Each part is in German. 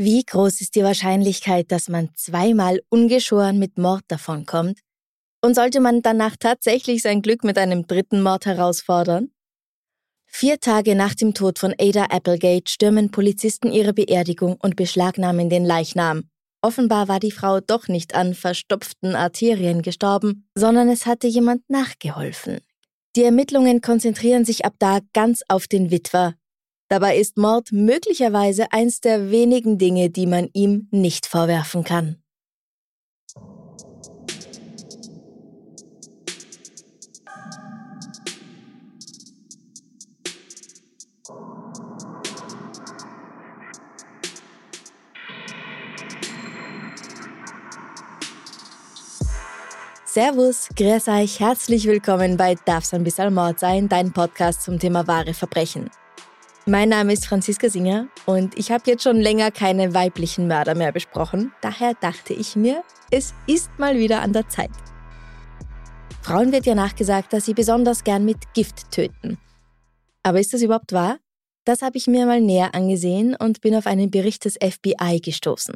Wie groß ist die Wahrscheinlichkeit, dass man zweimal ungeschoren mit Mord davonkommt? Und sollte man danach tatsächlich sein Glück mit einem dritten Mord herausfordern? Vier Tage nach dem Tod von Ada Applegate stürmen Polizisten ihre Beerdigung und beschlagnahmen den Leichnam. Offenbar war die Frau doch nicht an verstopften Arterien gestorben, sondern es hatte jemand nachgeholfen. Die Ermittlungen konzentrieren sich ab da ganz auf den Witwer. Dabei ist Mord möglicherweise eins der wenigen Dinge, die man ihm nicht vorwerfen kann. Servus, grüß euch, herzlich willkommen bei Darf's ein bisschen Mord sein, dein Podcast zum Thema wahre Verbrechen. Mein Name ist Franziska Singer und ich habe jetzt schon länger keine weiblichen Mörder mehr besprochen, daher dachte ich mir, es ist mal wieder an der Zeit. Frauen wird ja nachgesagt, dass sie besonders gern mit Gift töten. Aber ist das überhaupt wahr? Das habe ich mir mal näher angesehen und bin auf einen Bericht des FBI gestoßen.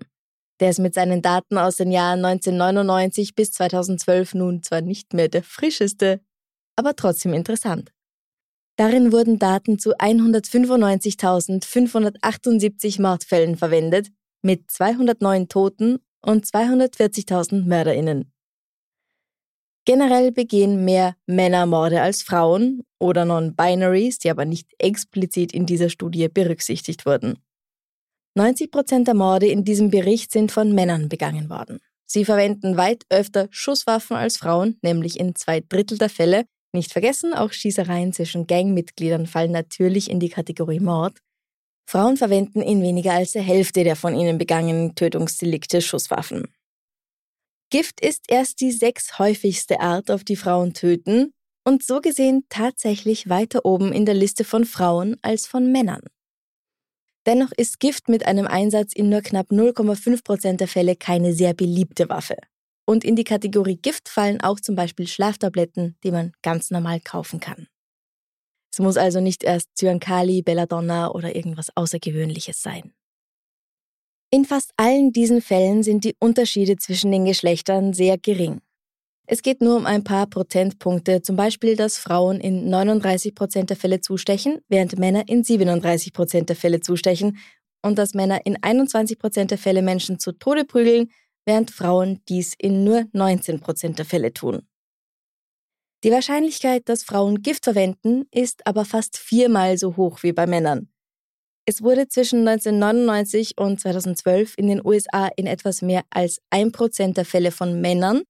Der ist mit seinen Daten aus den Jahren 1999 bis 2012 nun zwar nicht mehr der frischeste, aber trotzdem interessant. Darin wurden Daten zu 195.578 Mordfällen verwendet, mit 209 Toten und 240.000 Mörderinnen. Generell begehen mehr Männer Morde als Frauen oder Non-Binaries, die aber nicht explizit in dieser Studie berücksichtigt wurden. 90 Prozent der Morde in diesem Bericht sind von Männern begangen worden. Sie verwenden weit öfter Schusswaffen als Frauen, nämlich in zwei Drittel der Fälle. Nicht vergessen, auch Schießereien zwischen Gangmitgliedern fallen natürlich in die Kategorie Mord. Frauen verwenden in weniger als der Hälfte der von ihnen begangenen Tötungsdelikte Schusswaffen. Gift ist erst die sechs häufigste Art, auf die Frauen töten und so gesehen tatsächlich weiter oben in der Liste von Frauen als von Männern. Dennoch ist Gift mit einem Einsatz in nur knapp 0,5 Prozent der Fälle keine sehr beliebte Waffe. Und in die Kategorie Gift fallen auch zum Beispiel Schlaftabletten, die man ganz normal kaufen kann. Es muss also nicht erst Zyankali, Belladonna oder irgendwas Außergewöhnliches sein. In fast allen diesen Fällen sind die Unterschiede zwischen den Geschlechtern sehr gering. Es geht nur um ein paar Prozentpunkte, zum Beispiel, dass Frauen in 39 Prozent der Fälle zustechen, während Männer in 37 Prozent der Fälle zustechen und dass Männer in 21 Prozent der Fälle Menschen zu Tode prügeln, während Frauen dies in nur 19 Prozent der Fälle tun. Die Wahrscheinlichkeit, dass Frauen Gift verwenden, ist aber fast viermal so hoch wie bei Männern. Es wurde zwischen 1999 und 2012 in den USA in etwas mehr als 1% der Fälle von Männern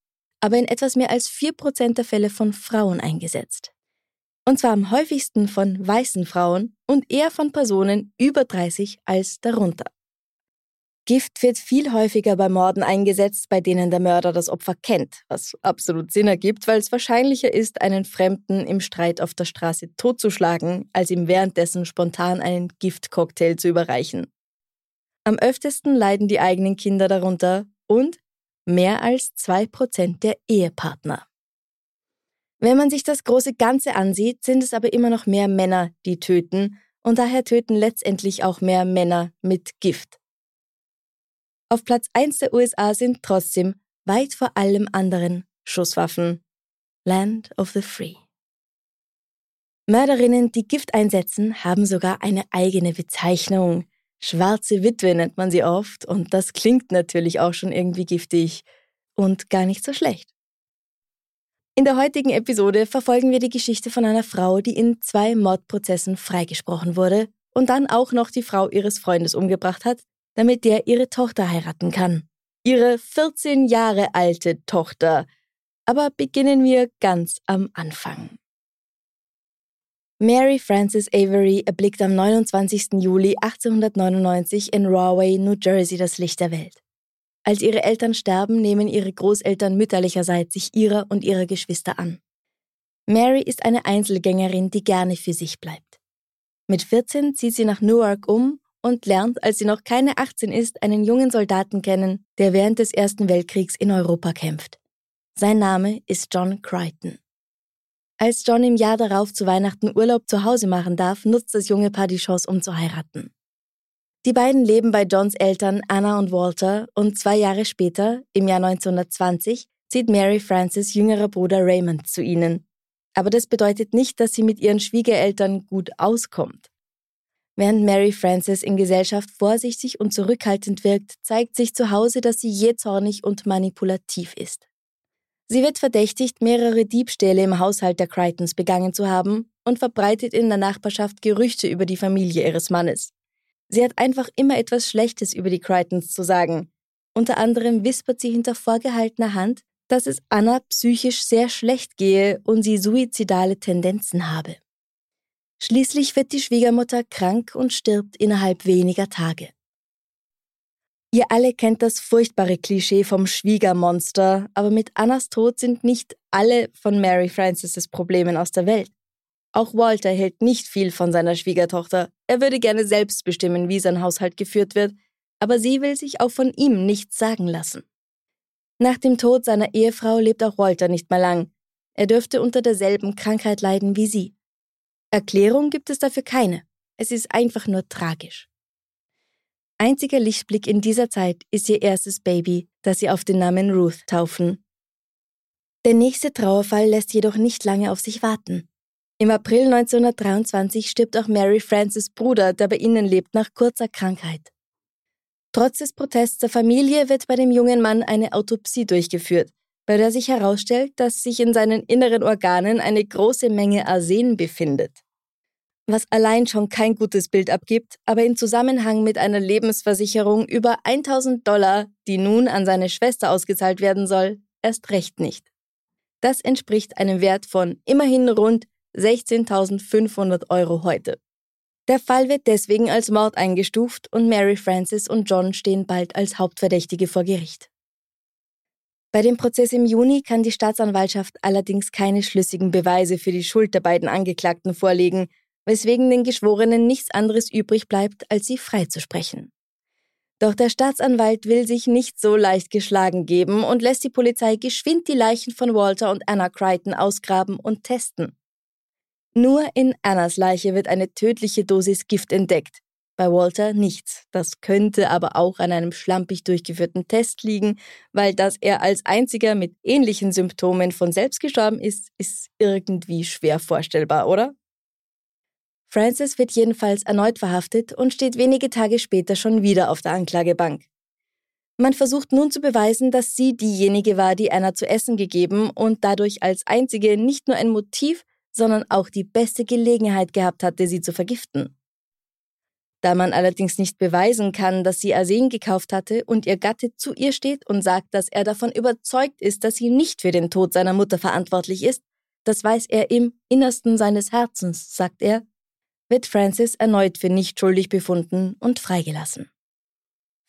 aber in etwas mehr als 4% der Fälle von Frauen eingesetzt. Und zwar am häufigsten von weißen Frauen und eher von Personen über 30 als darunter. Gift wird viel häufiger bei Morden eingesetzt, bei denen der Mörder das Opfer kennt, was absolut Sinn ergibt, weil es wahrscheinlicher ist, einen Fremden im Streit auf der Straße totzuschlagen, als ihm währenddessen spontan einen Giftcocktail zu überreichen. Am öftesten leiden die eigenen Kinder darunter und mehr als zwei Prozent der Ehepartner. Wenn man sich das große Ganze ansieht, sind es aber immer noch mehr Männer, die töten, und daher töten letztendlich auch mehr Männer mit Gift. Auf Platz 1 der USA sind trotzdem weit vor allem anderen Schusswaffen. Land of the Free. Mörderinnen, die Gift einsetzen, haben sogar eine eigene Bezeichnung. Schwarze Witwe nennt man sie oft und das klingt natürlich auch schon irgendwie giftig und gar nicht so schlecht. In der heutigen Episode verfolgen wir die Geschichte von einer Frau, die in zwei Mordprozessen freigesprochen wurde und dann auch noch die Frau ihres Freundes umgebracht hat, damit der ihre Tochter heiraten kann. Ihre 14 Jahre alte Tochter. Aber beginnen wir ganz am Anfang. Mary Frances Avery erblickt am 29. Juli 1899 in Rahway, New Jersey das Licht der Welt. Als ihre Eltern sterben, nehmen ihre Großeltern mütterlicherseits sich ihrer und ihrer Geschwister an. Mary ist eine Einzelgängerin, die gerne für sich bleibt. Mit 14 zieht sie nach Newark um und lernt, als sie noch keine 18 ist, einen jungen Soldaten kennen, der während des Ersten Weltkriegs in Europa kämpft. Sein Name ist John Crichton. Als John im Jahr darauf zu Weihnachten Urlaub zu Hause machen darf, nutzt das junge Paar die Chance, um zu heiraten. Die beiden leben bei Johns Eltern Anna und Walter und zwei Jahre später, im Jahr 1920, zieht Mary Frances jüngerer Bruder Raymond zu ihnen. Aber das bedeutet nicht, dass sie mit ihren Schwiegereltern gut auskommt. Während Mary Frances in Gesellschaft vorsichtig und zurückhaltend wirkt, zeigt sich zu Hause, dass sie jähzornig und manipulativ ist. Sie wird verdächtigt, mehrere Diebstähle im Haushalt der Crichtons begangen zu haben und verbreitet in der Nachbarschaft Gerüchte über die Familie ihres Mannes. Sie hat einfach immer etwas Schlechtes über die Crichtons zu sagen. Unter anderem wispert sie hinter vorgehaltener Hand, dass es Anna psychisch sehr schlecht gehe und sie suizidale Tendenzen habe. Schließlich wird die Schwiegermutter krank und stirbt innerhalb weniger Tage. Ihr alle kennt das furchtbare Klischee vom Schwiegermonster, aber mit Annas Tod sind nicht alle von Mary Frances' Problemen aus der Welt. Auch Walter hält nicht viel von seiner Schwiegertochter. Er würde gerne selbst bestimmen, wie sein Haushalt geführt wird, aber sie will sich auch von ihm nichts sagen lassen. Nach dem Tod seiner Ehefrau lebt auch Walter nicht mehr lang. Er dürfte unter derselben Krankheit leiden wie sie. Erklärung gibt es dafür keine. Es ist einfach nur tragisch. Einziger Lichtblick in dieser Zeit ist ihr erstes Baby, das sie auf den Namen Ruth taufen. Der nächste Trauerfall lässt jedoch nicht lange auf sich warten. Im April 1923 stirbt auch Mary Frances Bruder, der bei ihnen lebt, nach kurzer Krankheit. Trotz des Protests der Familie wird bei dem jungen Mann eine Autopsie durchgeführt, bei der sich herausstellt, dass sich in seinen inneren Organen eine große Menge Arsen befindet was allein schon kein gutes Bild abgibt, aber in Zusammenhang mit einer Lebensversicherung über 1000 Dollar, die nun an seine Schwester ausgezahlt werden soll, erst recht nicht. Das entspricht einem Wert von immerhin rund 16.500 Euro heute. Der Fall wird deswegen als Mord eingestuft und Mary Frances und John stehen bald als Hauptverdächtige vor Gericht. Bei dem Prozess im Juni kann die Staatsanwaltschaft allerdings keine schlüssigen Beweise für die Schuld der beiden Angeklagten vorlegen, weswegen den Geschworenen nichts anderes übrig bleibt, als sie freizusprechen. Doch der Staatsanwalt will sich nicht so leicht geschlagen geben und lässt die Polizei geschwind die Leichen von Walter und Anna Crichton ausgraben und testen. Nur in Annas Leiche wird eine tödliche Dosis Gift entdeckt, bei Walter nichts. Das könnte aber auch an einem schlampig durchgeführten Test liegen, weil dass er als einziger mit ähnlichen Symptomen von selbst gestorben ist, ist irgendwie schwer vorstellbar, oder? Francis wird jedenfalls erneut verhaftet und steht wenige Tage später schon wieder auf der Anklagebank. Man versucht nun zu beweisen, dass sie diejenige war, die Anna zu essen gegeben und dadurch als einzige nicht nur ein Motiv, sondern auch die beste Gelegenheit gehabt hatte, sie zu vergiften. Da man allerdings nicht beweisen kann, dass sie Arsen gekauft hatte und ihr Gatte zu ihr steht und sagt, dass er davon überzeugt ist, dass sie nicht für den Tod seiner Mutter verantwortlich ist, das weiß er im Innersten seines Herzens, sagt er, wird Francis erneut für nicht schuldig befunden und freigelassen.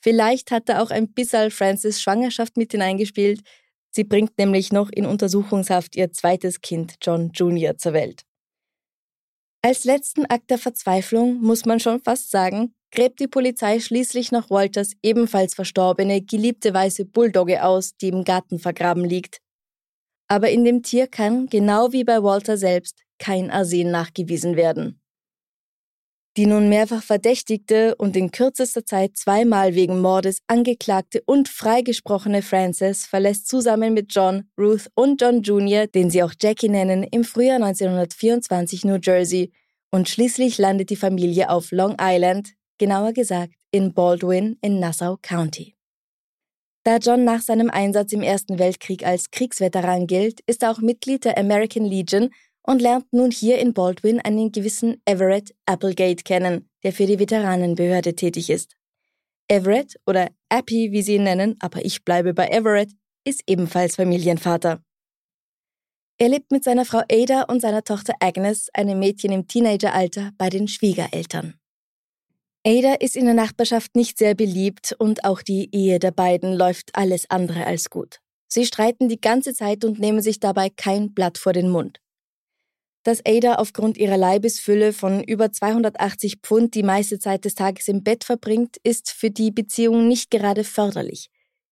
Vielleicht hatte auch ein bisschen Francis Schwangerschaft mit hineingespielt. Sie bringt nämlich noch in Untersuchungshaft ihr zweites Kind, John Jr., zur Welt. Als letzten Akt der Verzweiflung, muss man schon fast sagen, gräbt die Polizei schließlich noch Walters ebenfalls verstorbene, geliebte weiße Bulldogge aus, die im Garten vergraben liegt. Aber in dem Tier kann, genau wie bei Walter selbst, kein Arsen nachgewiesen werden. Die nun mehrfach verdächtigte und in kürzester Zeit zweimal wegen Mordes angeklagte und freigesprochene Frances verlässt zusammen mit John, Ruth und John Jr., den sie auch Jackie nennen, im Frühjahr 1924 New Jersey und schließlich landet die Familie auf Long Island, genauer gesagt in Baldwin in Nassau County. Da John nach seinem Einsatz im Ersten Weltkrieg als Kriegsveteran gilt, ist er auch Mitglied der American Legion und lernt nun hier in Baldwin einen gewissen Everett Applegate kennen, der für die Veteranenbehörde tätig ist. Everett oder Appy, wie sie ihn nennen, aber ich bleibe bei Everett, ist ebenfalls Familienvater. Er lebt mit seiner Frau Ada und seiner Tochter Agnes, einem Mädchen im Teenageralter, bei den Schwiegereltern. Ada ist in der Nachbarschaft nicht sehr beliebt und auch die Ehe der beiden läuft alles andere als gut. Sie streiten die ganze Zeit und nehmen sich dabei kein Blatt vor den Mund. Dass Ada aufgrund ihrer Leibesfülle von über 280 Pfund die meiste Zeit des Tages im Bett verbringt, ist für die Beziehung nicht gerade förderlich.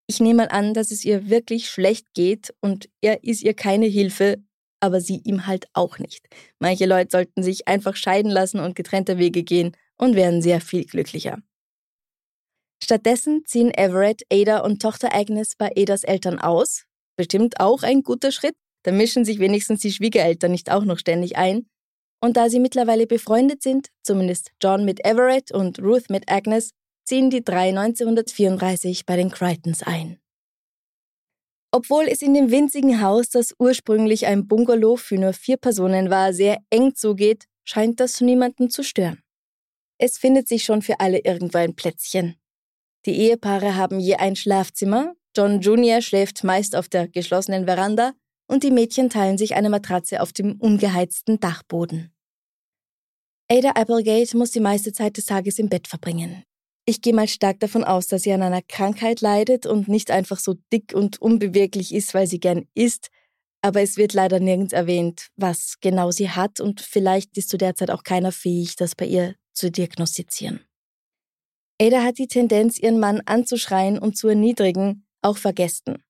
Ich nehme mal an, dass es ihr wirklich schlecht geht und er ist ihr keine Hilfe, aber sie ihm halt auch nicht. Manche Leute sollten sich einfach scheiden lassen und getrennte Wege gehen und wären sehr viel glücklicher. Stattdessen ziehen Everett, Ada und Tochter Agnes bei Adas Eltern aus. Bestimmt auch ein guter Schritt, da mischen sich wenigstens die Schwiegereltern nicht auch noch ständig ein. Und da sie mittlerweile befreundet sind, zumindest John mit Everett und Ruth mit Agnes, ziehen die drei 1934 bei den Crichtons ein. Obwohl es in dem winzigen Haus, das ursprünglich ein Bungalow für nur vier Personen war, sehr eng zugeht, scheint das niemanden zu stören. Es findet sich schon für alle irgendwo ein Plätzchen. Die Ehepaare haben je ein Schlafzimmer, John Jr. schläft meist auf der geschlossenen Veranda und die Mädchen teilen sich eine Matratze auf dem ungeheizten Dachboden. Ada Applegate muss die meiste Zeit des Tages im Bett verbringen. Ich gehe mal stark davon aus, dass sie an einer Krankheit leidet und nicht einfach so dick und unbeweglich ist, weil sie gern isst, aber es wird leider nirgends erwähnt, was genau sie hat und vielleicht ist zu der Zeit auch keiner fähig, das bei ihr zu diagnostizieren. Ada hat die Tendenz, ihren Mann anzuschreien und zu erniedrigen, auch vergessen.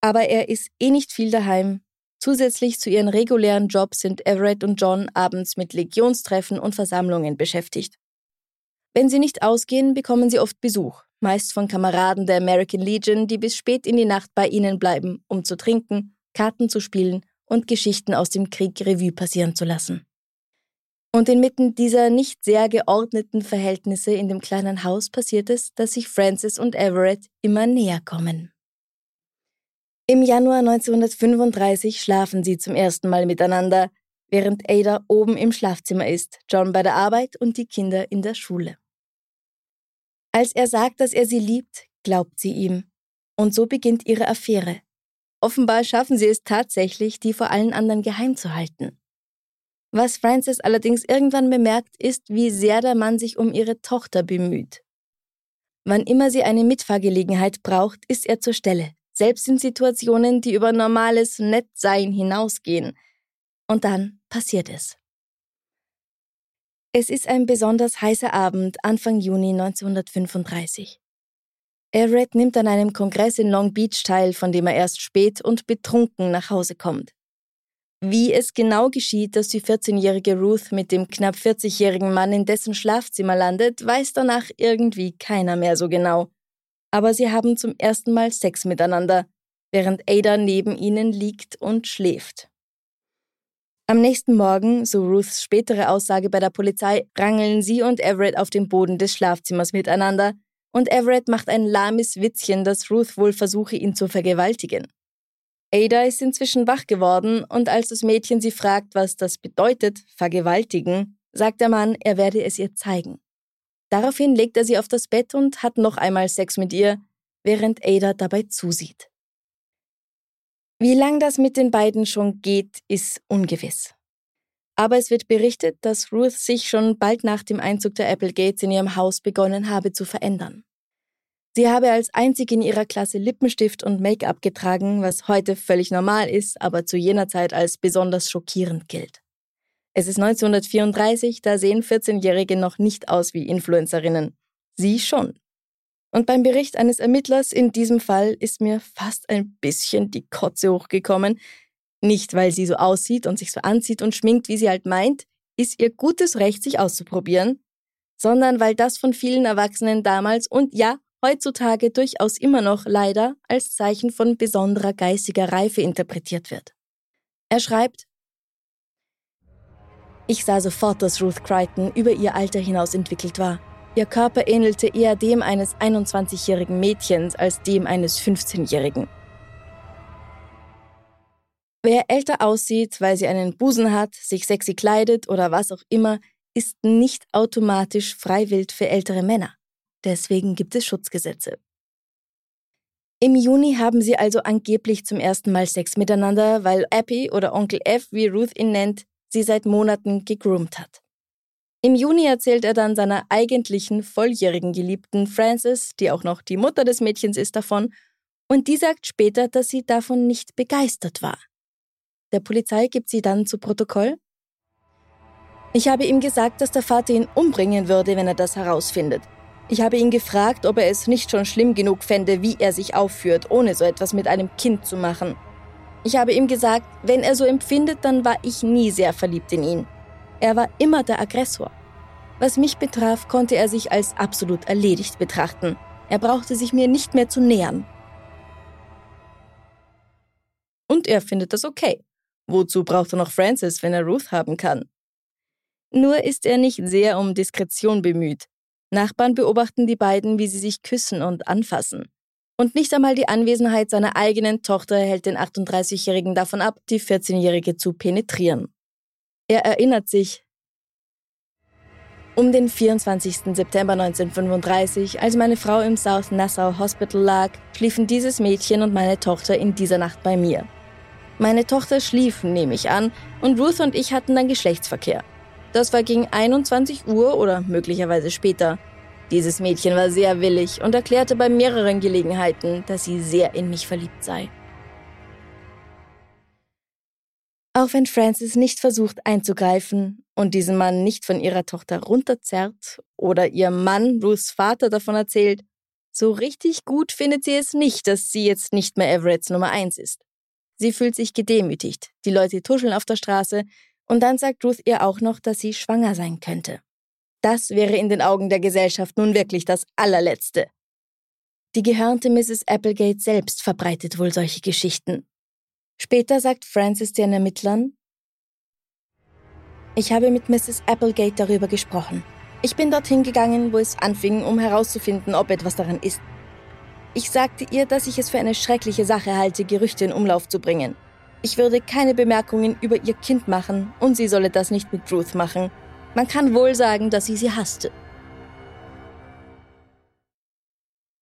Aber er ist eh nicht viel daheim. Zusätzlich zu ihren regulären Jobs sind Everett und John abends mit Legionstreffen und Versammlungen beschäftigt. Wenn sie nicht ausgehen, bekommen sie oft Besuch, meist von Kameraden der American Legion, die bis spät in die Nacht bei ihnen bleiben, um zu trinken, Karten zu spielen und Geschichten aus dem Krieg Revue passieren zu lassen. Und inmitten dieser nicht sehr geordneten Verhältnisse in dem kleinen Haus passiert es, dass sich Francis und Everett immer näher kommen. Im Januar 1935 schlafen sie zum ersten Mal miteinander, während Ada oben im Schlafzimmer ist, John bei der Arbeit und die Kinder in der Schule. Als er sagt, dass er sie liebt, glaubt sie ihm. Und so beginnt ihre Affäre. Offenbar schaffen sie es tatsächlich, die vor allen anderen geheim zu halten. Was Frances allerdings irgendwann bemerkt, ist, wie sehr der Mann sich um ihre Tochter bemüht. Wann immer sie eine Mitfahrgelegenheit braucht, ist er zur Stelle, selbst in Situationen, die über normales Nettsein hinausgehen. Und dann passiert es. Es ist ein besonders heißer Abend Anfang Juni 1935. Everett nimmt an einem Kongress in Long Beach teil, von dem er erst spät und betrunken nach Hause kommt. Wie es genau geschieht, dass die 14-jährige Ruth mit dem knapp 40-jährigen Mann in dessen Schlafzimmer landet, weiß danach irgendwie keiner mehr so genau. Aber sie haben zum ersten Mal Sex miteinander, während Ada neben ihnen liegt und schläft. Am nächsten Morgen, so Ruths spätere Aussage bei der Polizei, rangeln sie und Everett auf dem Boden des Schlafzimmers miteinander, und Everett macht ein lahmes Witzchen, dass Ruth wohl versuche, ihn zu vergewaltigen. Ada ist inzwischen wach geworden und als das Mädchen sie fragt, was das bedeutet, vergewaltigen, sagt der Mann, er werde es ihr zeigen. Daraufhin legt er sie auf das Bett und hat noch einmal Sex mit ihr, während Ada dabei zusieht. Wie lang das mit den beiden schon geht, ist ungewiss. Aber es wird berichtet, dass Ruth sich schon bald nach dem Einzug der Applegates in ihrem Haus begonnen habe zu verändern. Sie habe als einzige in ihrer Klasse Lippenstift und Make-up getragen, was heute völlig normal ist, aber zu jener Zeit als besonders schockierend gilt. Es ist 1934, da sehen 14-Jährige noch nicht aus wie Influencerinnen. Sie schon. Und beim Bericht eines Ermittlers in diesem Fall ist mir fast ein bisschen die Kotze hochgekommen. Nicht, weil sie so aussieht und sich so anzieht und schminkt, wie sie halt meint, ist ihr gutes Recht, sich auszuprobieren, sondern weil das von vielen Erwachsenen damals und ja, heutzutage durchaus immer noch leider als Zeichen von besonderer geistiger Reife interpretiert wird. Er schreibt, ich sah sofort, dass Ruth Crichton über ihr Alter hinaus entwickelt war. Ihr Körper ähnelte eher dem eines 21-jährigen Mädchens als dem eines 15-jährigen. Wer älter aussieht, weil sie einen Busen hat, sich sexy kleidet oder was auch immer, ist nicht automatisch freiwillig für ältere Männer. Deswegen gibt es Schutzgesetze. Im Juni haben sie also angeblich zum ersten Mal Sex miteinander, weil Appy oder Onkel F, wie Ruth ihn nennt, sie seit Monaten gegroomt hat. Im Juni erzählt er dann seiner eigentlichen volljährigen Geliebten Frances, die auch noch die Mutter des Mädchens ist, davon, und die sagt später, dass sie davon nicht begeistert war. Der Polizei gibt sie dann zu Protokoll. Ich habe ihm gesagt, dass der Vater ihn umbringen würde, wenn er das herausfindet. Ich habe ihn gefragt, ob er es nicht schon schlimm genug fände, wie er sich aufführt, ohne so etwas mit einem Kind zu machen. Ich habe ihm gesagt, wenn er so empfindet, dann war ich nie sehr verliebt in ihn. Er war immer der Aggressor. Was mich betraf, konnte er sich als absolut erledigt betrachten. Er brauchte sich mir nicht mehr zu nähern. Und er findet das okay. Wozu braucht er noch Francis, wenn er Ruth haben kann? Nur ist er nicht sehr um Diskretion bemüht. Nachbarn beobachten die beiden, wie sie sich küssen und anfassen. Und nicht einmal die Anwesenheit seiner eigenen Tochter hält den 38-Jährigen davon ab, die 14-Jährige zu penetrieren. Er erinnert sich, um den 24. September 1935, als meine Frau im South Nassau Hospital lag, schliefen dieses Mädchen und meine Tochter in dieser Nacht bei mir. Meine Tochter schlief, nehme ich an, und Ruth und ich hatten dann Geschlechtsverkehr. Das war gegen 21 Uhr oder möglicherweise später. Dieses Mädchen war sehr willig und erklärte bei mehreren Gelegenheiten, dass sie sehr in mich verliebt sei. Auch wenn Frances nicht versucht einzugreifen und diesen Mann nicht von ihrer Tochter runterzerrt oder ihr Mann Ruths Vater davon erzählt, so richtig gut findet sie es nicht, dass sie jetzt nicht mehr Everetts Nummer eins ist. Sie fühlt sich gedemütigt, die Leute tuscheln auf der Straße und dann sagt Ruth ihr auch noch, dass sie schwanger sein könnte. Das wäre in den Augen der Gesellschaft nun wirklich das allerletzte. Die gehörnte Mrs. Applegate selbst verbreitet wohl solche Geschichten. Später sagt Francis den Ermittlern, ich habe mit Mrs. Applegate darüber gesprochen. Ich bin dorthin gegangen, wo es anfing, um herauszufinden, ob etwas daran ist. Ich sagte ihr, dass ich es für eine schreckliche Sache halte, Gerüchte in Umlauf zu bringen. Ich würde keine Bemerkungen über ihr Kind machen und sie solle das nicht mit Ruth machen. Man kann wohl sagen, dass sie sie hasste.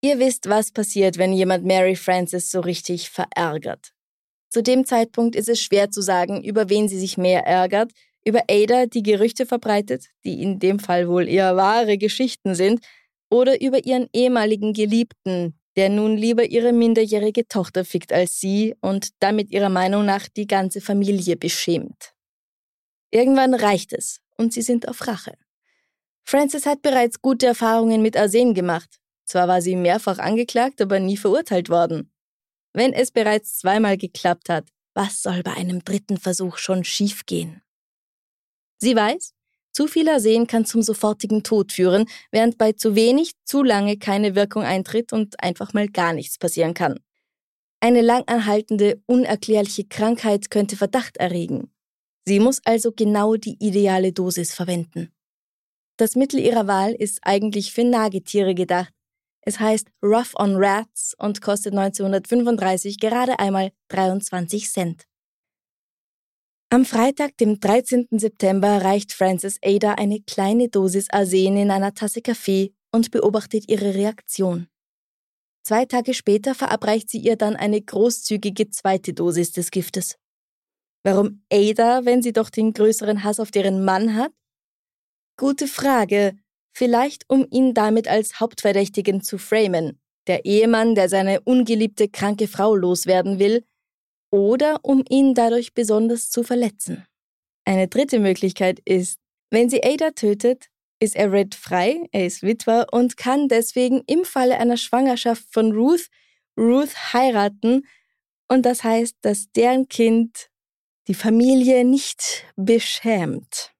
Ihr wisst, was passiert, wenn jemand Mary Frances so richtig verärgert. Zu dem Zeitpunkt ist es schwer zu sagen, über wen sie sich mehr ärgert, über Ada, die Gerüchte verbreitet, die in dem Fall wohl eher wahre Geschichten sind, oder über ihren ehemaligen Geliebten, der nun lieber ihre minderjährige Tochter fickt als sie und damit ihrer Meinung nach die ganze Familie beschämt. Irgendwann reicht es und sie sind auf Rache. Frances hat bereits gute Erfahrungen mit Arsen gemacht. Zwar war sie mehrfach angeklagt, aber nie verurteilt worden. Wenn es bereits zweimal geklappt hat, was soll bei einem dritten Versuch schon schiefgehen? Sie weiß, zu viel Arsen kann zum sofortigen Tod führen, während bei zu wenig zu lange keine Wirkung eintritt und einfach mal gar nichts passieren kann. Eine langanhaltende, unerklärliche Krankheit könnte Verdacht erregen. Sie muss also genau die ideale Dosis verwenden. Das Mittel ihrer Wahl ist eigentlich für Nagetiere gedacht. Es heißt Rough on Rats und kostet 1935 gerade einmal 23 Cent. Am Freitag, dem 13. September, reicht Frances Ada eine kleine Dosis Arsen in einer Tasse Kaffee und beobachtet ihre Reaktion. Zwei Tage später verabreicht sie ihr dann eine großzügige zweite Dosis des Giftes. Warum Ada, wenn sie doch den größeren Hass auf deren Mann hat? Gute Frage. Vielleicht um ihn damit als Hauptverdächtigen zu framen. Der Ehemann, der seine ungeliebte kranke Frau loswerden will, oder um ihn dadurch besonders zu verletzen. Eine dritte Möglichkeit ist, wenn sie Ada tötet, ist Everett frei, er ist Witwer und kann deswegen im Falle einer Schwangerschaft von Ruth Ruth heiraten und das heißt, dass deren Kind die Familie nicht beschämt.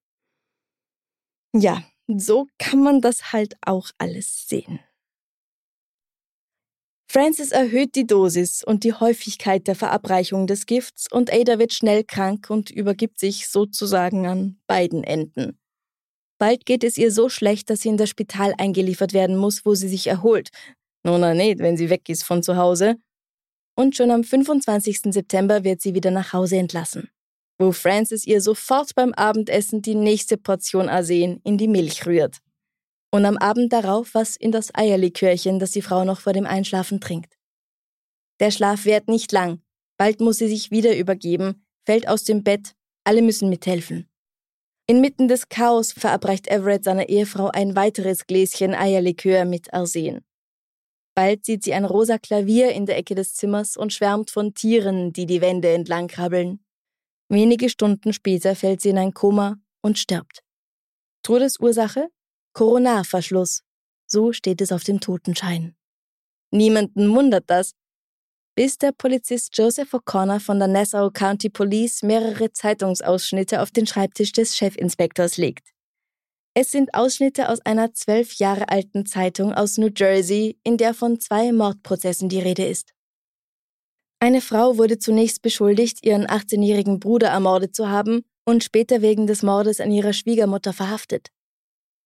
Ja, so kann man das halt auch alles sehen. Francis erhöht die Dosis und die Häufigkeit der Verabreichung des Gifts und Ada wird schnell krank und übergibt sich sozusagen an beiden Enden. Bald geht es ihr so schlecht, dass sie in das Spital eingeliefert werden muss, wo sie sich erholt. Nun, na nicht, wenn sie weg ist von zu Hause. Und schon am 25. September wird sie wieder nach Hause entlassen, wo Francis ihr sofort beim Abendessen die nächste Portion Arsen in die Milch rührt und am Abend darauf was in das Eierlikörchen, das die Frau noch vor dem Einschlafen trinkt. Der Schlaf währt nicht lang. Bald muss sie sich wieder übergeben, fällt aus dem Bett, alle müssen mithelfen. Inmitten des Chaos verabreicht Everett seiner Ehefrau ein weiteres Gläschen Eierlikör mit Arsen. Bald sieht sie ein rosa Klavier in der Ecke des Zimmers und schwärmt von Tieren, die die Wände entlang krabbeln. Wenige Stunden später fällt sie in ein Koma und stirbt. Todesursache? Koronarverschluss. So steht es auf dem Totenschein. Niemanden wundert das, bis der Polizist Joseph O'Connor von der Nassau County Police mehrere Zeitungsausschnitte auf den Schreibtisch des Chefinspektors legt. Es sind Ausschnitte aus einer zwölf Jahre alten Zeitung aus New Jersey, in der von zwei Mordprozessen die Rede ist. Eine Frau wurde zunächst beschuldigt, ihren 18-jährigen Bruder ermordet zu haben und später wegen des Mordes an ihrer Schwiegermutter verhaftet.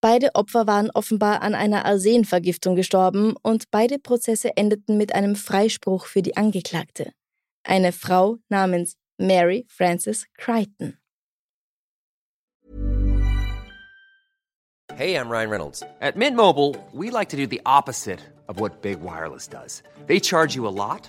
Beide Opfer waren offenbar an einer Arsenvergiftung gestorben und beide Prozesse endeten mit einem Freispruch für die Angeklagte, eine Frau namens Mary Frances Crichton. Hey, I'm Ryan Reynolds. At Mint Mobile, we like to do the opposite of what Big Wireless does. They charge you a lot,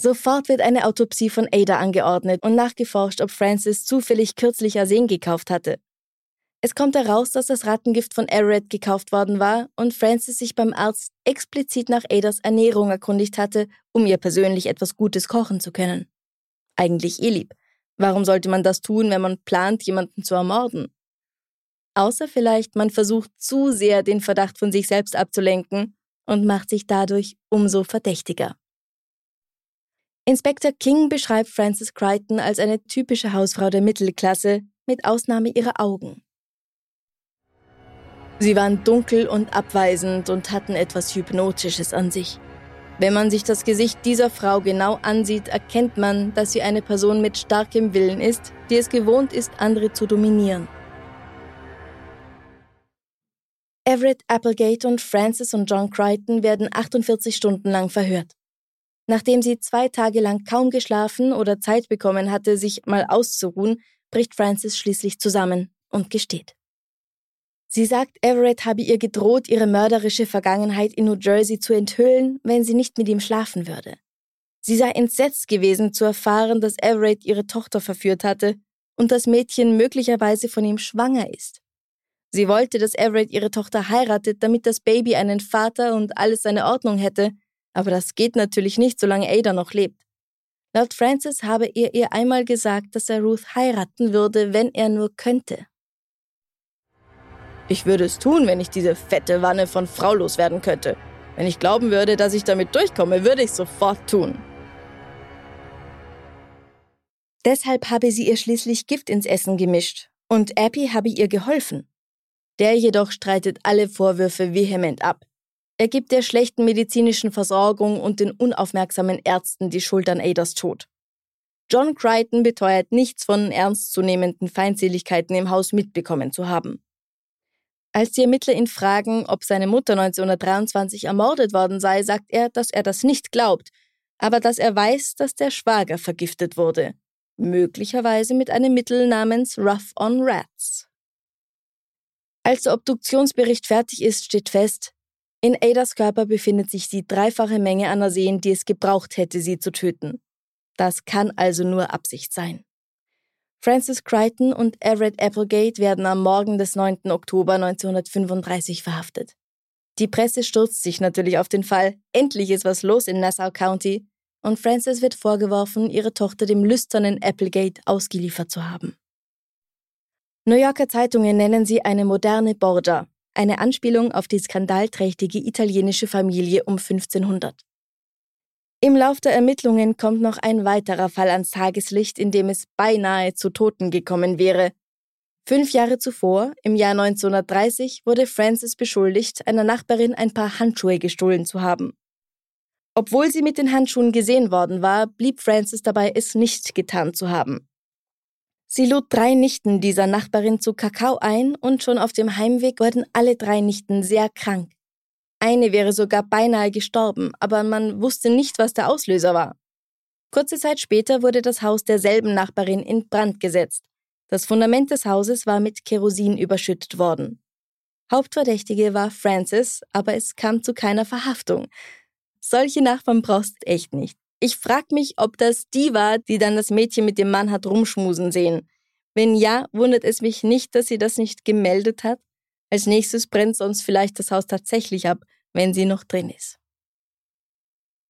Sofort wird eine Autopsie von Ada angeordnet und nachgeforscht, ob Francis zufällig kürzlich Arsen gekauft hatte. Es kommt heraus, dass das Rattengift von Everett gekauft worden war und Francis sich beim Arzt explizit nach Adas Ernährung erkundigt hatte, um ihr persönlich etwas Gutes kochen zu können. Eigentlich eh lieb. Warum sollte man das tun, wenn man plant, jemanden zu ermorden? Außer vielleicht, man versucht zu sehr, den Verdacht von sich selbst abzulenken und macht sich dadurch umso verdächtiger. Inspektor King beschreibt Frances Crichton als eine typische Hausfrau der Mittelklasse, mit Ausnahme ihrer Augen. Sie waren dunkel und abweisend und hatten etwas Hypnotisches an sich. Wenn man sich das Gesicht dieser Frau genau ansieht, erkennt man, dass sie eine Person mit starkem Willen ist, die es gewohnt ist, andere zu dominieren. Everett Applegate und Francis und John Crichton werden 48 Stunden lang verhört. Nachdem sie zwei Tage lang kaum geschlafen oder Zeit bekommen hatte, sich mal auszuruhen, bricht Francis schließlich zusammen und gesteht. Sie sagt, Everett habe ihr gedroht, ihre mörderische Vergangenheit in New Jersey zu enthüllen, wenn sie nicht mit ihm schlafen würde. Sie sei entsetzt gewesen zu erfahren, dass Everett ihre Tochter verführt hatte und das Mädchen möglicherweise von ihm schwanger ist. Sie wollte, dass Everett ihre Tochter heiratet, damit das Baby einen Vater und alles seine Ordnung hätte, aber das geht natürlich nicht, solange Ada noch lebt. Laut Francis habe er ihr einmal gesagt, dass er Ruth heiraten würde, wenn er nur könnte. Ich würde es tun, wenn ich diese fette Wanne von Frau loswerden könnte. Wenn ich glauben würde, dass ich damit durchkomme, würde ich es sofort tun. Deshalb habe sie ihr schließlich Gift ins Essen gemischt und Appy habe ihr geholfen. Der jedoch streitet alle Vorwürfe vehement ab. Er gibt der schlechten medizinischen Versorgung und den unaufmerksamen Ärzten die Schuld an Adas Tod. John Crichton beteuert nichts von ernstzunehmenden Feindseligkeiten im Haus mitbekommen zu haben. Als die Ermittler ihn fragen, ob seine Mutter 1923 ermordet worden sei, sagt er, dass er das nicht glaubt, aber dass er weiß, dass der Schwager vergiftet wurde, möglicherweise mit einem Mittel namens Rough on Rats. Als der Obduktionsbericht fertig ist, steht fest, in Adas Körper befindet sich die dreifache Menge an Arsen, die es gebraucht hätte, sie zu töten. Das kann also nur Absicht sein. Francis Crichton und Everett Applegate werden am Morgen des 9. Oktober 1935 verhaftet. Die Presse stürzt sich natürlich auf den Fall. Endlich ist was los in Nassau County. und Frances wird vorgeworfen, ihre Tochter dem lüsternen Applegate ausgeliefert zu haben. New Yorker Zeitungen nennen sie eine moderne Borgia, eine Anspielung auf die skandalträchtige italienische Familie um 1500. Im Lauf der Ermittlungen kommt noch ein weiterer Fall ans Tageslicht, in dem es beinahe zu Toten gekommen wäre. Fünf Jahre zuvor, im Jahr 1930, wurde Frances beschuldigt, einer Nachbarin ein paar Handschuhe gestohlen zu haben. Obwohl sie mit den Handschuhen gesehen worden war, blieb Frances dabei, es nicht getan zu haben. Sie lud drei Nichten dieser Nachbarin zu Kakao ein und schon auf dem Heimweg wurden alle drei Nichten sehr krank. Eine wäre sogar beinahe gestorben, aber man wusste nicht, was der Auslöser war. Kurze Zeit später wurde das Haus derselben Nachbarin in Brand gesetzt. Das Fundament des Hauses war mit Kerosin überschüttet worden. Hauptverdächtige war Francis, aber es kam zu keiner Verhaftung. Solche Nachbarn brauchst echt nicht. Ich frag mich, ob das die war, die dann das Mädchen mit dem Mann hat rumschmusen sehen. Wenn ja, wundert es mich nicht, dass sie das nicht gemeldet hat. Als nächstes brennt sonst vielleicht das Haus tatsächlich ab, wenn sie noch drin ist.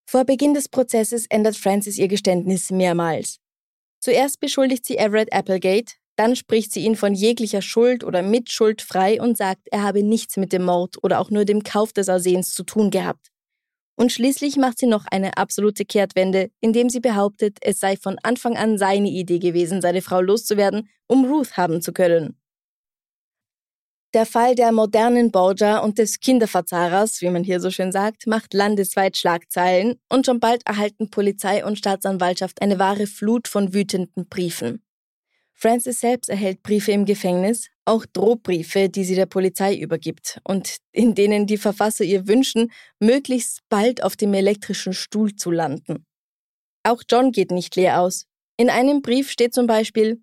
Vor Beginn des Prozesses ändert Frances ihr Geständnis mehrmals. Zuerst beschuldigt sie Everett Applegate, dann spricht sie ihn von jeglicher Schuld oder Mitschuld frei und sagt, er habe nichts mit dem Mord oder auch nur dem Kauf des Aussehens zu tun gehabt. Und schließlich macht sie noch eine absolute Kehrtwende, indem sie behauptet, es sei von Anfang an seine Idee gewesen, seine Frau loszuwerden, um Ruth haben zu können. Der Fall der modernen Borgia und des Kinderverzahrers, wie man hier so schön sagt, macht landesweit Schlagzeilen und schon bald erhalten Polizei und Staatsanwaltschaft eine wahre Flut von wütenden Briefen. Frances selbst erhält Briefe im Gefängnis, auch Drohbriefe, die sie der Polizei übergibt und in denen die Verfasser ihr wünschen, möglichst bald auf dem elektrischen Stuhl zu landen. Auch John geht nicht leer aus. In einem Brief steht zum Beispiel,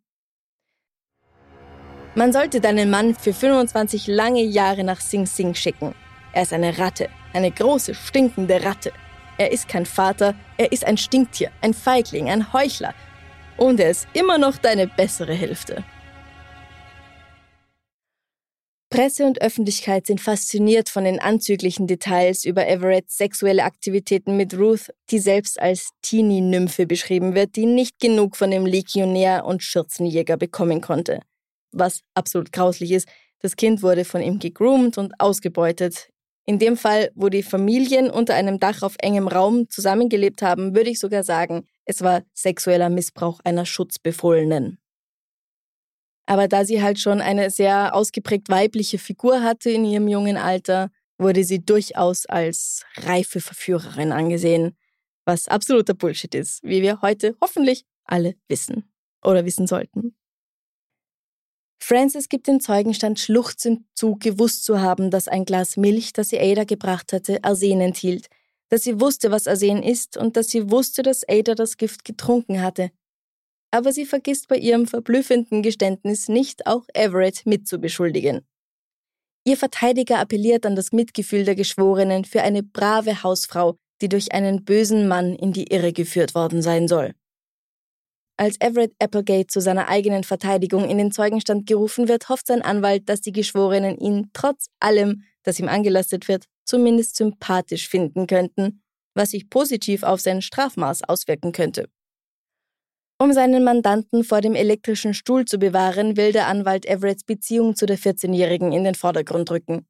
man sollte deinen Mann für 25 lange Jahre nach Sing Sing schicken. Er ist eine Ratte, eine große, stinkende Ratte. Er ist kein Vater, er ist ein Stinktier, ein Feigling, ein Heuchler, und er ist immer noch deine bessere Hälfte. Presse und Öffentlichkeit sind fasziniert von den anzüglichen Details über Everetts sexuelle Aktivitäten mit Ruth, die selbst als Teenie-Nymphe beschrieben wird, die nicht genug von dem Legionär und Schürzenjäger bekommen konnte. Was absolut grauslich ist, das Kind wurde von ihm gegroomt und ausgebeutet. In dem Fall, wo die Familien unter einem Dach auf engem Raum zusammengelebt haben, würde ich sogar sagen, es war sexueller Missbrauch einer Schutzbefohlenen. Aber da sie halt schon eine sehr ausgeprägt weibliche Figur hatte in ihrem jungen Alter, wurde sie durchaus als reife Verführerin angesehen, was absoluter Bullshit ist, wie wir heute hoffentlich alle wissen oder wissen sollten. Frances gibt den Zeugenstand schluchzend zu, gewusst zu haben, dass ein Glas Milch, das sie Ada gebracht hatte, Arsen enthielt, dass sie wusste, was Arsen ist und dass sie wusste, dass Ada das Gift getrunken hatte. Aber sie vergisst bei ihrem verblüffenden Geständnis nicht, auch Everett mitzubeschuldigen. Ihr Verteidiger appelliert an das Mitgefühl der Geschworenen für eine brave Hausfrau, die durch einen bösen Mann in die Irre geführt worden sein soll. Als Everett Applegate zu seiner eigenen Verteidigung in den Zeugenstand gerufen wird, hofft sein Anwalt, dass die Geschworenen ihn trotz allem, das ihm angelastet wird, zumindest sympathisch finden könnten, was sich positiv auf sein Strafmaß auswirken könnte. Um seinen Mandanten vor dem elektrischen Stuhl zu bewahren, will der Anwalt Everetts Beziehung zu der 14-Jährigen in den Vordergrund rücken.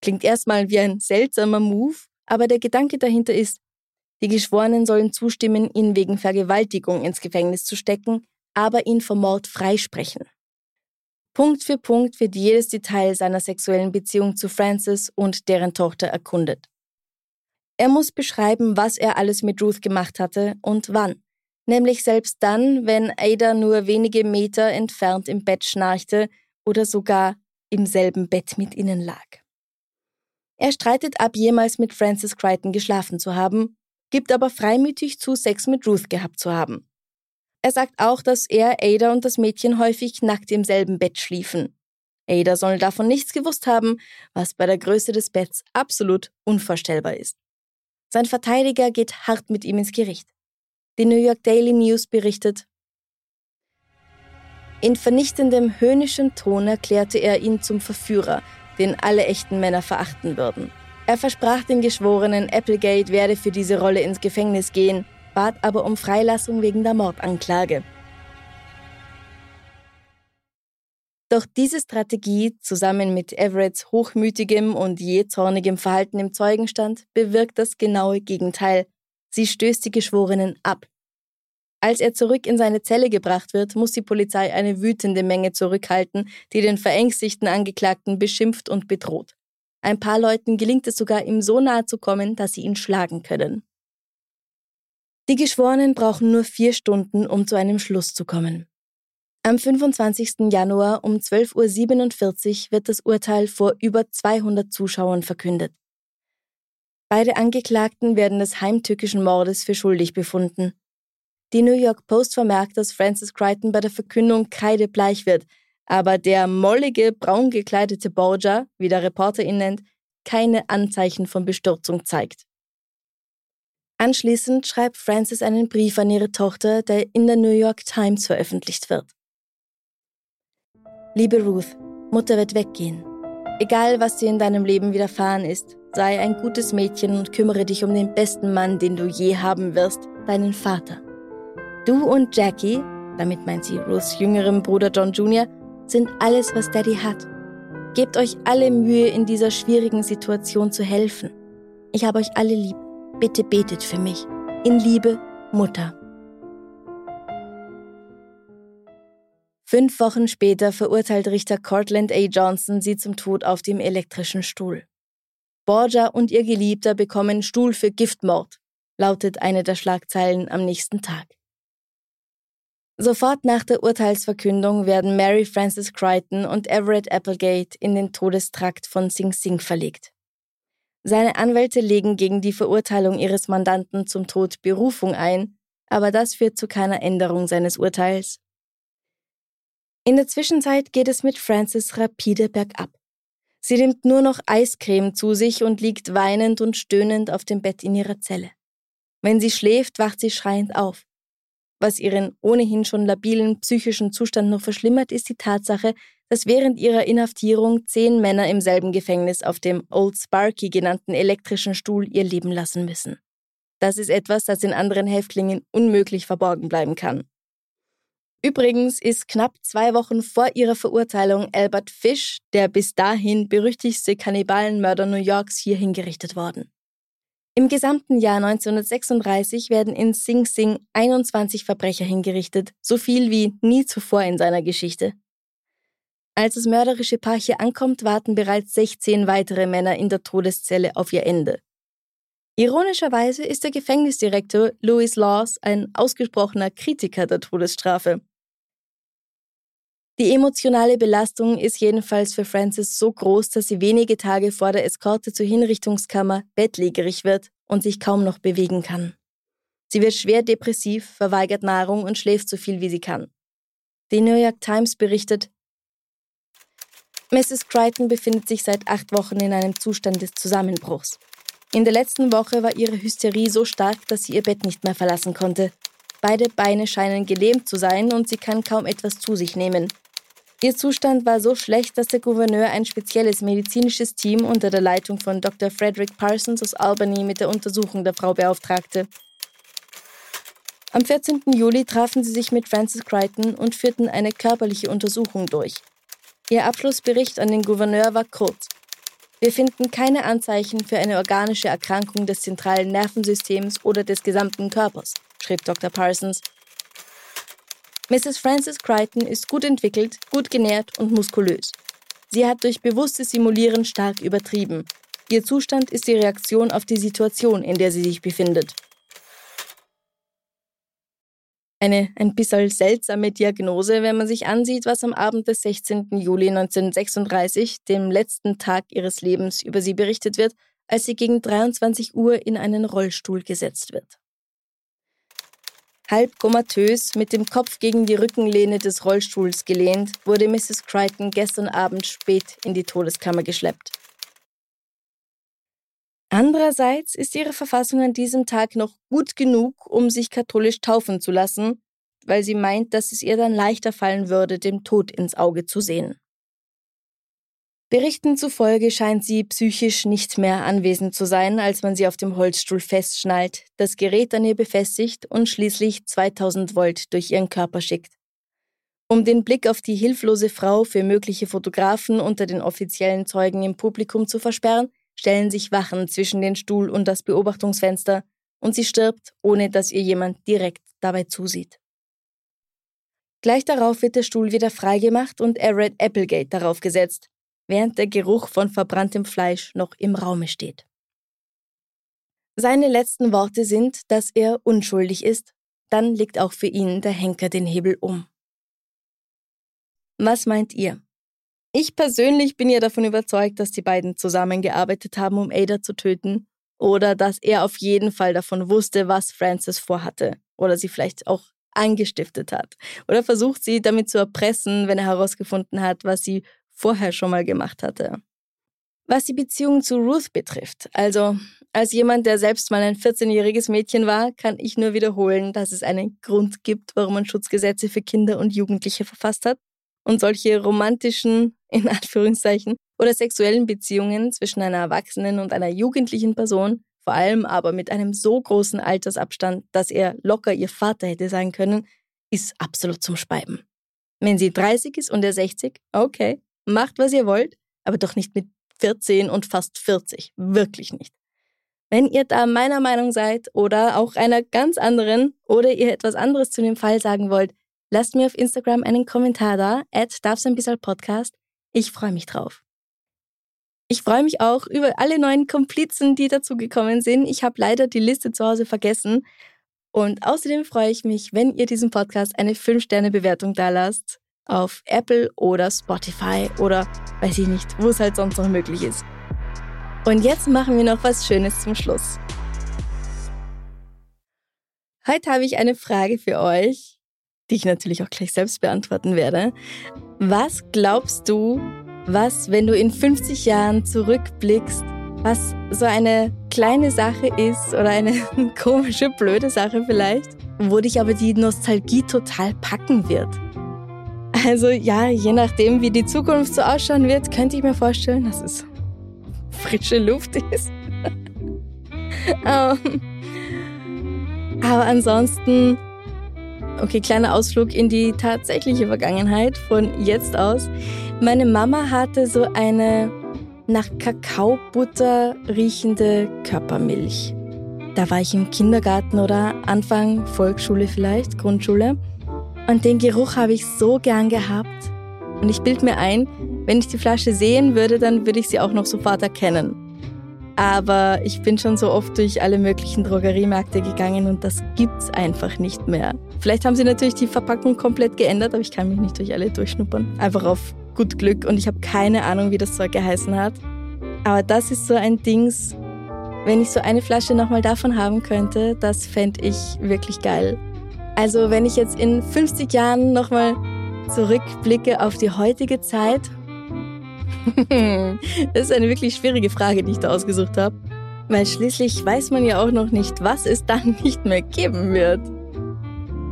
Klingt erstmal wie ein seltsamer Move, aber der Gedanke dahinter ist, die Geschworenen sollen zustimmen, ihn wegen Vergewaltigung ins Gefängnis zu stecken, aber ihn vom Mord freisprechen. Punkt für Punkt wird jedes Detail seiner sexuellen Beziehung zu Francis und deren Tochter erkundet. Er muss beschreiben, was er alles mit Ruth gemacht hatte und wann. Nämlich selbst dann, wenn Ada nur wenige Meter entfernt im Bett schnarchte oder sogar im selben Bett mit ihnen lag. Er streitet ab, jemals mit Francis Crichton geschlafen zu haben, gibt aber freimütig zu, Sex mit Ruth gehabt zu haben. Er sagt auch, dass er, Ada und das Mädchen häufig nackt im selben Bett schliefen. Ada soll davon nichts gewusst haben, was bei der Größe des Betts absolut unvorstellbar ist. Sein Verteidiger geht hart mit ihm ins Gericht. Die New York Daily News berichtet, in vernichtendem höhnischen Ton erklärte er ihn zum Verführer, den alle echten Männer verachten würden. Er versprach den Geschworenen, Applegate werde für diese Rolle ins Gefängnis gehen bat aber um Freilassung wegen der Mordanklage. Doch diese Strategie, zusammen mit Everetts hochmütigem und jähzornigem Verhalten im Zeugenstand, bewirkt das genaue Gegenteil. Sie stößt die Geschworenen ab. Als er zurück in seine Zelle gebracht wird, muss die Polizei eine wütende Menge zurückhalten, die den verängstigten Angeklagten beschimpft und bedroht. Ein paar Leuten gelingt es sogar, ihm so nahe zu kommen, dass sie ihn schlagen können. Die Geschworenen brauchen nur vier Stunden, um zu einem Schluss zu kommen. Am 25. Januar um 12.47 Uhr wird das Urteil vor über 200 Zuschauern verkündet. Beide Angeklagten werden des heimtückischen Mordes für schuldig befunden. Die New York Post vermerkt, dass Francis Crichton bei der Verkündung kreidebleich wird, aber der mollige, braun gekleidete Borgia, wie der Reporter ihn nennt, keine Anzeichen von Bestürzung zeigt. Anschließend schreibt Francis einen Brief an ihre Tochter, der in der New York Times veröffentlicht wird. Liebe Ruth, Mutter wird weggehen. Egal, was dir in deinem Leben widerfahren ist, sei ein gutes Mädchen und kümmere dich um den besten Mann, den du je haben wirst, deinen Vater. Du und Jackie, damit meint sie Ruths jüngerem Bruder John Jr., sind alles, was Daddy hat. Gebt euch alle Mühe, in dieser schwierigen Situation zu helfen. Ich habe euch alle lieb. Bitte betet für mich. In Liebe, Mutter. Fünf Wochen später verurteilt Richter Cortland A. Johnson sie zum Tod auf dem elektrischen Stuhl. Borgia und ihr Geliebter bekommen Stuhl für Giftmord, lautet eine der Schlagzeilen am nächsten Tag. Sofort nach der Urteilsverkündung werden Mary Frances Crichton und Everett Applegate in den Todestrakt von Sing Sing verlegt. Seine Anwälte legen gegen die Verurteilung ihres Mandanten zum Tod Berufung ein, aber das führt zu keiner Änderung seines Urteils. In der Zwischenzeit geht es mit Frances rapide bergab. Sie nimmt nur noch Eiscreme zu sich und liegt weinend und stöhnend auf dem Bett in ihrer Zelle. Wenn sie schläft, wacht sie schreiend auf. Was ihren ohnehin schon labilen psychischen Zustand noch verschlimmert, ist die Tatsache, dass während ihrer Inhaftierung zehn Männer im selben Gefängnis auf dem Old Sparky genannten elektrischen Stuhl ihr Leben lassen müssen. Das ist etwas, das den anderen Häftlingen unmöglich verborgen bleiben kann. Übrigens ist knapp zwei Wochen vor ihrer Verurteilung Albert Fish, der bis dahin berüchtigste Kannibalenmörder New Yorks, hier hingerichtet worden. Im gesamten Jahr 1936 werden in Sing Sing 21 Verbrecher hingerichtet, so viel wie nie zuvor in seiner Geschichte. Als das mörderische Paar hier ankommt, warten bereits 16 weitere Männer in der Todeszelle auf ihr Ende. Ironischerweise ist der Gefängnisdirektor Louis Laws ein ausgesprochener Kritiker der Todesstrafe. Die emotionale Belastung ist jedenfalls für Frances so groß, dass sie wenige Tage vor der Eskorte zur Hinrichtungskammer bettlägerig wird und sich kaum noch bewegen kann. Sie wird schwer depressiv, verweigert Nahrung und schläft so viel wie sie kann. Die New York Times berichtet, Mrs. Crichton befindet sich seit acht Wochen in einem Zustand des Zusammenbruchs. In der letzten Woche war ihre Hysterie so stark, dass sie ihr Bett nicht mehr verlassen konnte. Beide Beine scheinen gelähmt zu sein und sie kann kaum etwas zu sich nehmen. Ihr Zustand war so schlecht, dass der Gouverneur ein spezielles medizinisches Team unter der Leitung von Dr. Frederick Parsons aus Albany mit der Untersuchung der Frau beauftragte. Am 14. Juli trafen sie sich mit Francis Crichton und führten eine körperliche Untersuchung durch. Ihr Abschlussbericht an den Gouverneur war kurz. Wir finden keine Anzeichen für eine organische Erkrankung des zentralen Nervensystems oder des gesamten Körpers, schrieb Dr. Parsons Mrs. Frances Crichton ist gut entwickelt, gut genährt und muskulös. Sie hat durch bewusstes Simulieren stark übertrieben. Ihr Zustand ist die Reaktion auf die Situation, in der sie sich befindet. Eine ein bisschen seltsame Diagnose, wenn man sich ansieht, was am Abend des 16. Juli 1936, dem letzten Tag ihres Lebens, über sie berichtet wird, als sie gegen 23 Uhr in einen Rollstuhl gesetzt wird. Halb komatös, mit dem Kopf gegen die Rückenlehne des Rollstuhls gelehnt, wurde Mrs. Crichton gestern Abend spät in die Todeskammer geschleppt. Andererseits ist ihre Verfassung an diesem Tag noch gut genug, um sich katholisch taufen zu lassen, weil sie meint, dass es ihr dann leichter fallen würde, dem Tod ins Auge zu sehen. Berichten zufolge scheint sie psychisch nicht mehr anwesend zu sein, als man sie auf dem Holzstuhl festschnallt, das Gerät an ihr befestigt und schließlich 2000 Volt durch ihren Körper schickt. Um den Blick auf die hilflose Frau für mögliche Fotografen unter den offiziellen Zeugen im Publikum zu versperren, stellen sich Wachen zwischen den Stuhl und das Beobachtungsfenster und sie stirbt, ohne dass ihr jemand direkt dabei zusieht. Gleich darauf wird der Stuhl wieder freigemacht und Everett Applegate darauf gesetzt, während der Geruch von verbranntem Fleisch noch im Raume steht. Seine letzten Worte sind, dass er unschuldig ist, dann legt auch für ihn der Henker den Hebel um. Was meint ihr? Ich persönlich bin ja davon überzeugt, dass die beiden zusammengearbeitet haben, um Ada zu töten, oder dass er auf jeden Fall davon wusste, was Frances vorhatte, oder sie vielleicht auch angestiftet hat, oder versucht sie damit zu erpressen, wenn er herausgefunden hat, was sie vorher schon mal gemacht hatte. Was die Beziehung zu Ruth betrifft, also als jemand, der selbst mal ein 14-jähriges Mädchen war, kann ich nur wiederholen, dass es einen Grund gibt, warum man Schutzgesetze für Kinder und Jugendliche verfasst hat und solche romantischen, in Anführungszeichen, oder sexuellen Beziehungen zwischen einer erwachsenen und einer jugendlichen Person, vor allem aber mit einem so großen Altersabstand, dass er locker ihr Vater hätte sein können, ist absolut zum Speiben. Wenn sie 30 ist und er 60, okay, Macht, was ihr wollt, aber doch nicht mit 14 und fast 40. Wirklich nicht. Wenn ihr da meiner Meinung seid oder auch einer ganz anderen oder ihr etwas anderes zu dem Fall sagen wollt, lasst mir auf Instagram einen Kommentar da, at Podcast. Ich freue mich drauf. Ich freue mich auch über alle neuen Komplizen, die dazugekommen sind. Ich habe leider die Liste zu Hause vergessen. Und außerdem freue ich mich, wenn ihr diesem Podcast eine 5-Sterne-Bewertung da lasst auf Apple oder Spotify oder weiß ich nicht, wo es halt sonst noch möglich ist. Und jetzt machen wir noch was Schönes zum Schluss. Heute habe ich eine Frage für euch, die ich natürlich auch gleich selbst beantworten werde. Was glaubst du, was, wenn du in 50 Jahren zurückblickst, was so eine kleine Sache ist oder eine komische, blöde Sache vielleicht, wo dich aber die Nostalgie total packen wird? Also ja, je nachdem, wie die Zukunft so ausschauen wird, könnte ich mir vorstellen, dass es frische Luft ist. Ähm, aber ansonsten, okay, kleiner Ausflug in die tatsächliche Vergangenheit von jetzt aus. Meine Mama hatte so eine nach Kakaobutter riechende Körpermilch. Da war ich im Kindergarten oder Anfang Volksschule vielleicht, Grundschule. Und den Geruch habe ich so gern gehabt. Und ich bild mir ein, wenn ich die Flasche sehen würde, dann würde ich sie auch noch sofort erkennen. Aber ich bin schon so oft durch alle möglichen Drogeriemärkte gegangen und das gibt's einfach nicht mehr. Vielleicht haben sie natürlich die Verpackung komplett geändert, aber ich kann mich nicht durch alle durchschnuppern. Einfach auf gut Glück und ich habe keine Ahnung, wie das Zeug geheißen hat. Aber das ist so ein Dings, wenn ich so eine Flasche nochmal davon haben könnte, das fände ich wirklich geil. Also wenn ich jetzt in 50 Jahren nochmal zurückblicke auf die heutige Zeit, das ist eine wirklich schwierige Frage, die ich da ausgesucht habe, weil schließlich weiß man ja auch noch nicht, was es dann nicht mehr geben wird.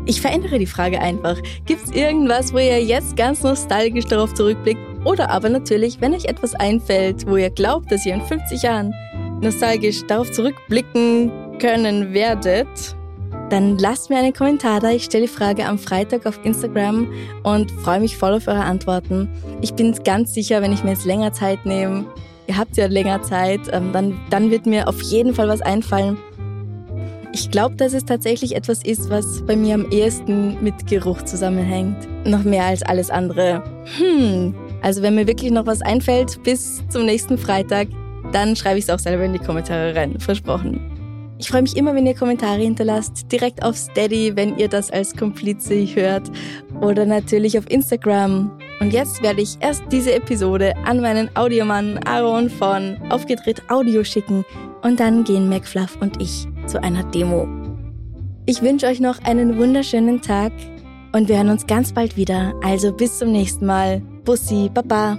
Ich verändere die Frage einfach. Gibt es irgendwas, wo ihr jetzt ganz nostalgisch darauf zurückblickt? Oder aber natürlich, wenn euch etwas einfällt, wo ihr glaubt, dass ihr in 50 Jahren nostalgisch darauf zurückblicken können werdet, dann lasst mir einen Kommentar da. Ich stelle die Frage am Freitag auf Instagram und freue mich voll auf eure Antworten. Ich bin ganz sicher, wenn ich mir jetzt länger Zeit nehme, ihr habt ja länger Zeit, ähm, dann, dann wird mir auf jeden Fall was einfallen. Ich glaube, dass es tatsächlich etwas ist, was bei mir am ehesten mit Geruch zusammenhängt. Noch mehr als alles andere. Hm. Also wenn mir wirklich noch was einfällt bis zum nächsten Freitag, dann schreibe ich es auch selber in die Kommentare rein. Versprochen. Ich freue mich immer, wenn ihr Kommentare hinterlasst, direkt auf Steady, wenn ihr das als Komplize hört oder natürlich auf Instagram. Und jetzt werde ich erst diese Episode an meinen Audiomann Aaron von Aufgedreht Audio schicken und dann gehen McFluff und ich zu einer Demo. Ich wünsche euch noch einen wunderschönen Tag und wir hören uns ganz bald wieder. Also bis zum nächsten Mal. Bussi, Baba.